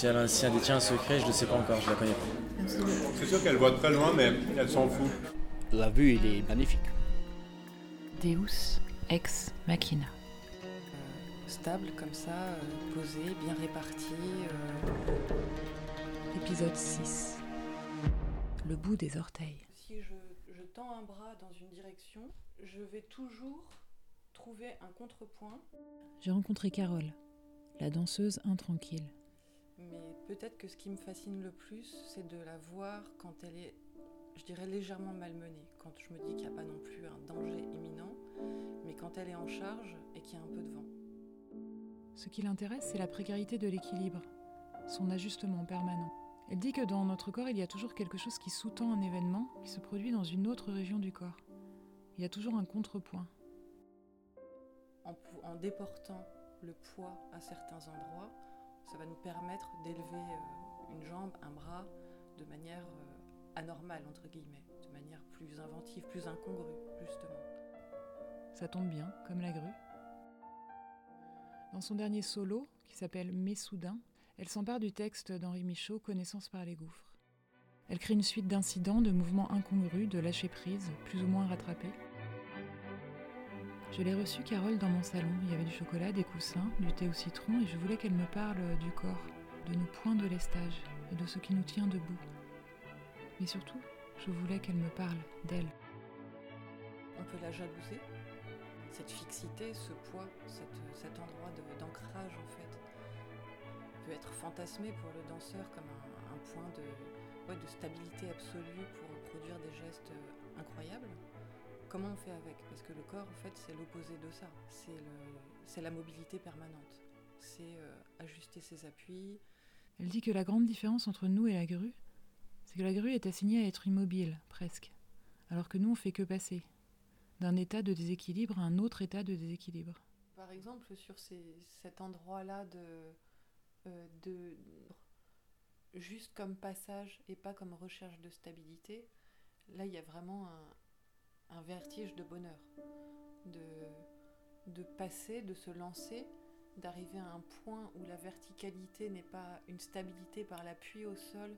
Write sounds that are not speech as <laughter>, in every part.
Si elle, si elle détient un secret, je ne sais pas encore, je la connais pas. C'est sûr qu'elle voit très loin, mais elle s'en fout. La vue, il est magnifique. Deus ex machina. Stable comme ça, euh, posé, bien réparti. euh. Épisode 6. Le bout des orteils. Si je, je tends un bras dans une direction, je vais toujours trouver un contrepoint. J'ai rencontré Carole, la danseuse intranquille. Mais peut-être que ce qui me fascine le plus, c'est de la voir quand elle est, je dirais, légèrement malmenée. Quand je me dis qu'il n'y a pas non plus un danger imminent, mais quand elle est en charge et qu'il y a un peu de vent. Ce qui l'intéresse, c'est la précarité de l'équilibre, son ajustement permanent. Elle dit que dans notre corps, il y a toujours quelque chose qui sous-tend un événement qui se produit dans une autre région du corps. Il y a toujours un contrepoint. En, déportant le poids à certains endroits, ça va nous permettre d'élever euh, une jambe, un bras, de manière euh, anormale, entre guillemets, de manière plus inventive, plus incongrue, justement. Ça tombe bien, comme la grue. Dans son dernier solo, qui s'appelle Mes soudain, elle s'empare du texte d'Henri Michaud, Connaissance par les gouffres. Elle crée une suite d'incidents, de mouvements incongrus, de lâcher prise, plus ou moins rattrapés. Je l'ai reçue, Carole, dans mon salon. Il y avait du chocolat, des coussins, du thé au citron, et je voulais qu'elle me parle du corps, de nos points de lestage et de ce qui nous tient debout. Mais surtout, je voulais qu'elle me parle d'elle. On peut la jalouser? Cette fixité, ce poids, cette- cet endroit d'ancrage en fait, peut être fantasmé pour le danseur comme un, point de stabilité absolue pour produire des gestes euh, incroyables. Comment on fait avec? Parce que le corps, en fait, c'est l'opposé de ça. C'est le- c'est la mobilité permanente. C'est euh, ajuster ses appuis. Elle dit que la grande différence entre nous et la grue, c'est que la grue est assignée à être immobile, presque, alors que nous on fait que passer d'un état de déséquilibre à un autre état de déséquilibre. Par exemple, sur ces- cet endroit-là de, euh, de juste comme passage et pas comme recherche de stabilité, là il y a vraiment un, un vertige de bonheur, de, passer, de se lancer, d'arriver à un point où la verticalité n'est pas une stabilité par l'appui au sol,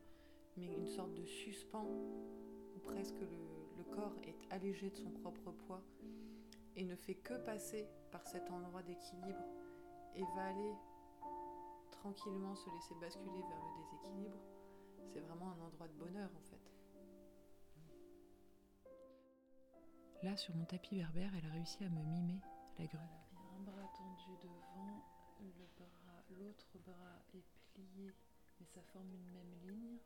mais une sorte de suspens où presque le, le corps est allégé de son propre poids et ne fait que passer par cet endroit d'équilibre et va aller tranquillement se laisser basculer vers le déséquilibre, c'est vraiment un endroit de bonheur en fait. Là, sur mon tapis berbère, elle a réussi à me mimer la grue. Il y a un bras tendu devant, le bras, l'autre bras est plié, mais ça forme une même ligne.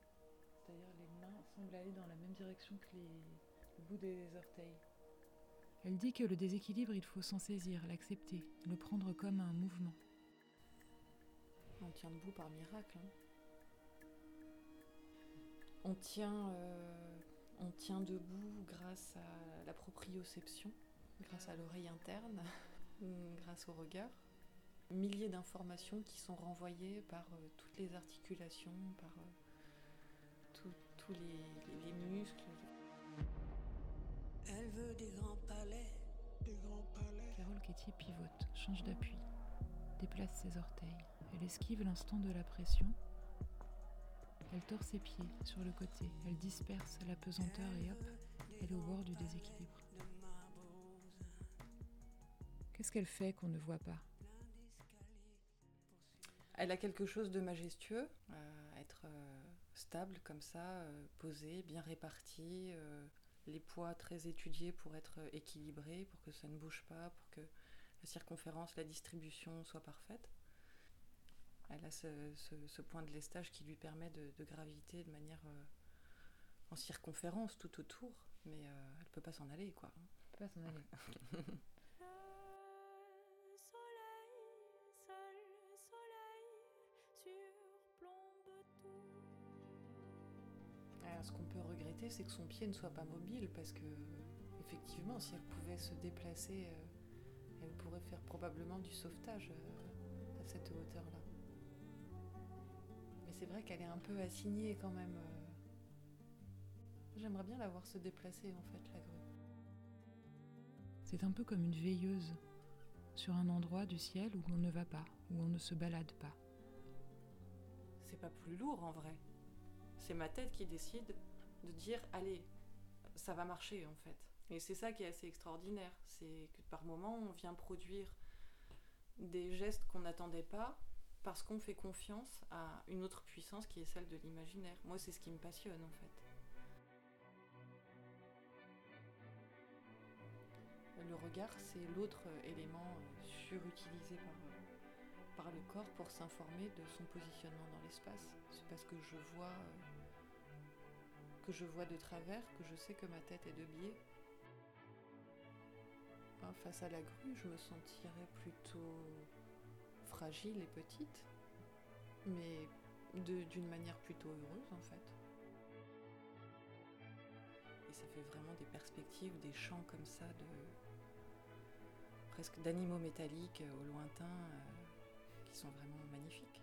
C'est-à-dire les mains semblent aller dans la même direction que les, le bout des orteils. Elle dit que le déséquilibre, il faut s'en saisir, l'accepter, le prendre comme un mouvement. On tient debout par miracle. hein. On tient, euh, on tient debout grâce à la proprioception, grâce à l'oreille interne, <laughs> grâce au regard. Milliers d'informations qui sont renvoyées par euh, toutes les articulations, par euh, tout- tous les, les- les muscles. Elle veut des grands palais, des grands palais. Carole Quétier pivote, change d'appui, déplace ses orteils. Elle esquive l'instant de la pression. Elle tord ses pieds sur le côté. Elle disperse la pesanteur et hop, elle est au bord du déséquilibre. Qu'est-ce qu'elle fait qu'on ne voit pas? Elle a quelque chose de majestueux, à être euh, stable comme ça, euh, posée, bien répartie, euh, les poids très étudiés pour être euh, équilibrés, pour que ça ne bouge pas, pour que la circonférence, la distribution soit parfaite. Elle a ce, ce- ce point de lestage qui lui permet de, de graviter de manière euh, en circonférence tout autour, mais euh, elle peut pas s'en aller quoi. peut pas s'en aller. Le soleil, seul soleil, surplombe tout. Alors, ce qu'on peut regretter, c'est que son pied ne soit pas mobile, parce que, effectivement, si elle pouvait se déplacer, euh, elle pourrait faire probablement du sauvetage à cette hauteur-là. C'est vrai qu'elle est un peu assignée quand même. euh. J'aimerais bien la voir se déplacer, en fait, la grue. C'est un peu comme une veilleuse sur un endroit du ciel où on ne va pas, où on ne se balade pas. C'est c'est pas plus lourd en vrai. C'est ma tête qui décide de dire allez, ça va marcher en fait. Et c'est ça qui est assez extraordinaire, c'est que par moments on vient produire des gestes qu'on n'attendait pas parce qu'on fait confiance à une autre puissance qui est celle de l'imaginaire. Moi, c'est ce qui me passionne en fait. Le regard, c'est l'autre élément euh, surutilisé par, euh, par le corps pour s'informer de son positionnement dans l'espace. C'est parce que je vois euh, que je vois de travers que je sais que ma tête est de biais. Hein, face à la grue, je me sentirais plutôt fragile et petite, mais d'une manière plutôt heureuse en fait. Et ça fait vraiment des perspectives, des champs comme ça presque d'animaux métalliques euh, au lointain euh, qui sont vraiment magnifiques.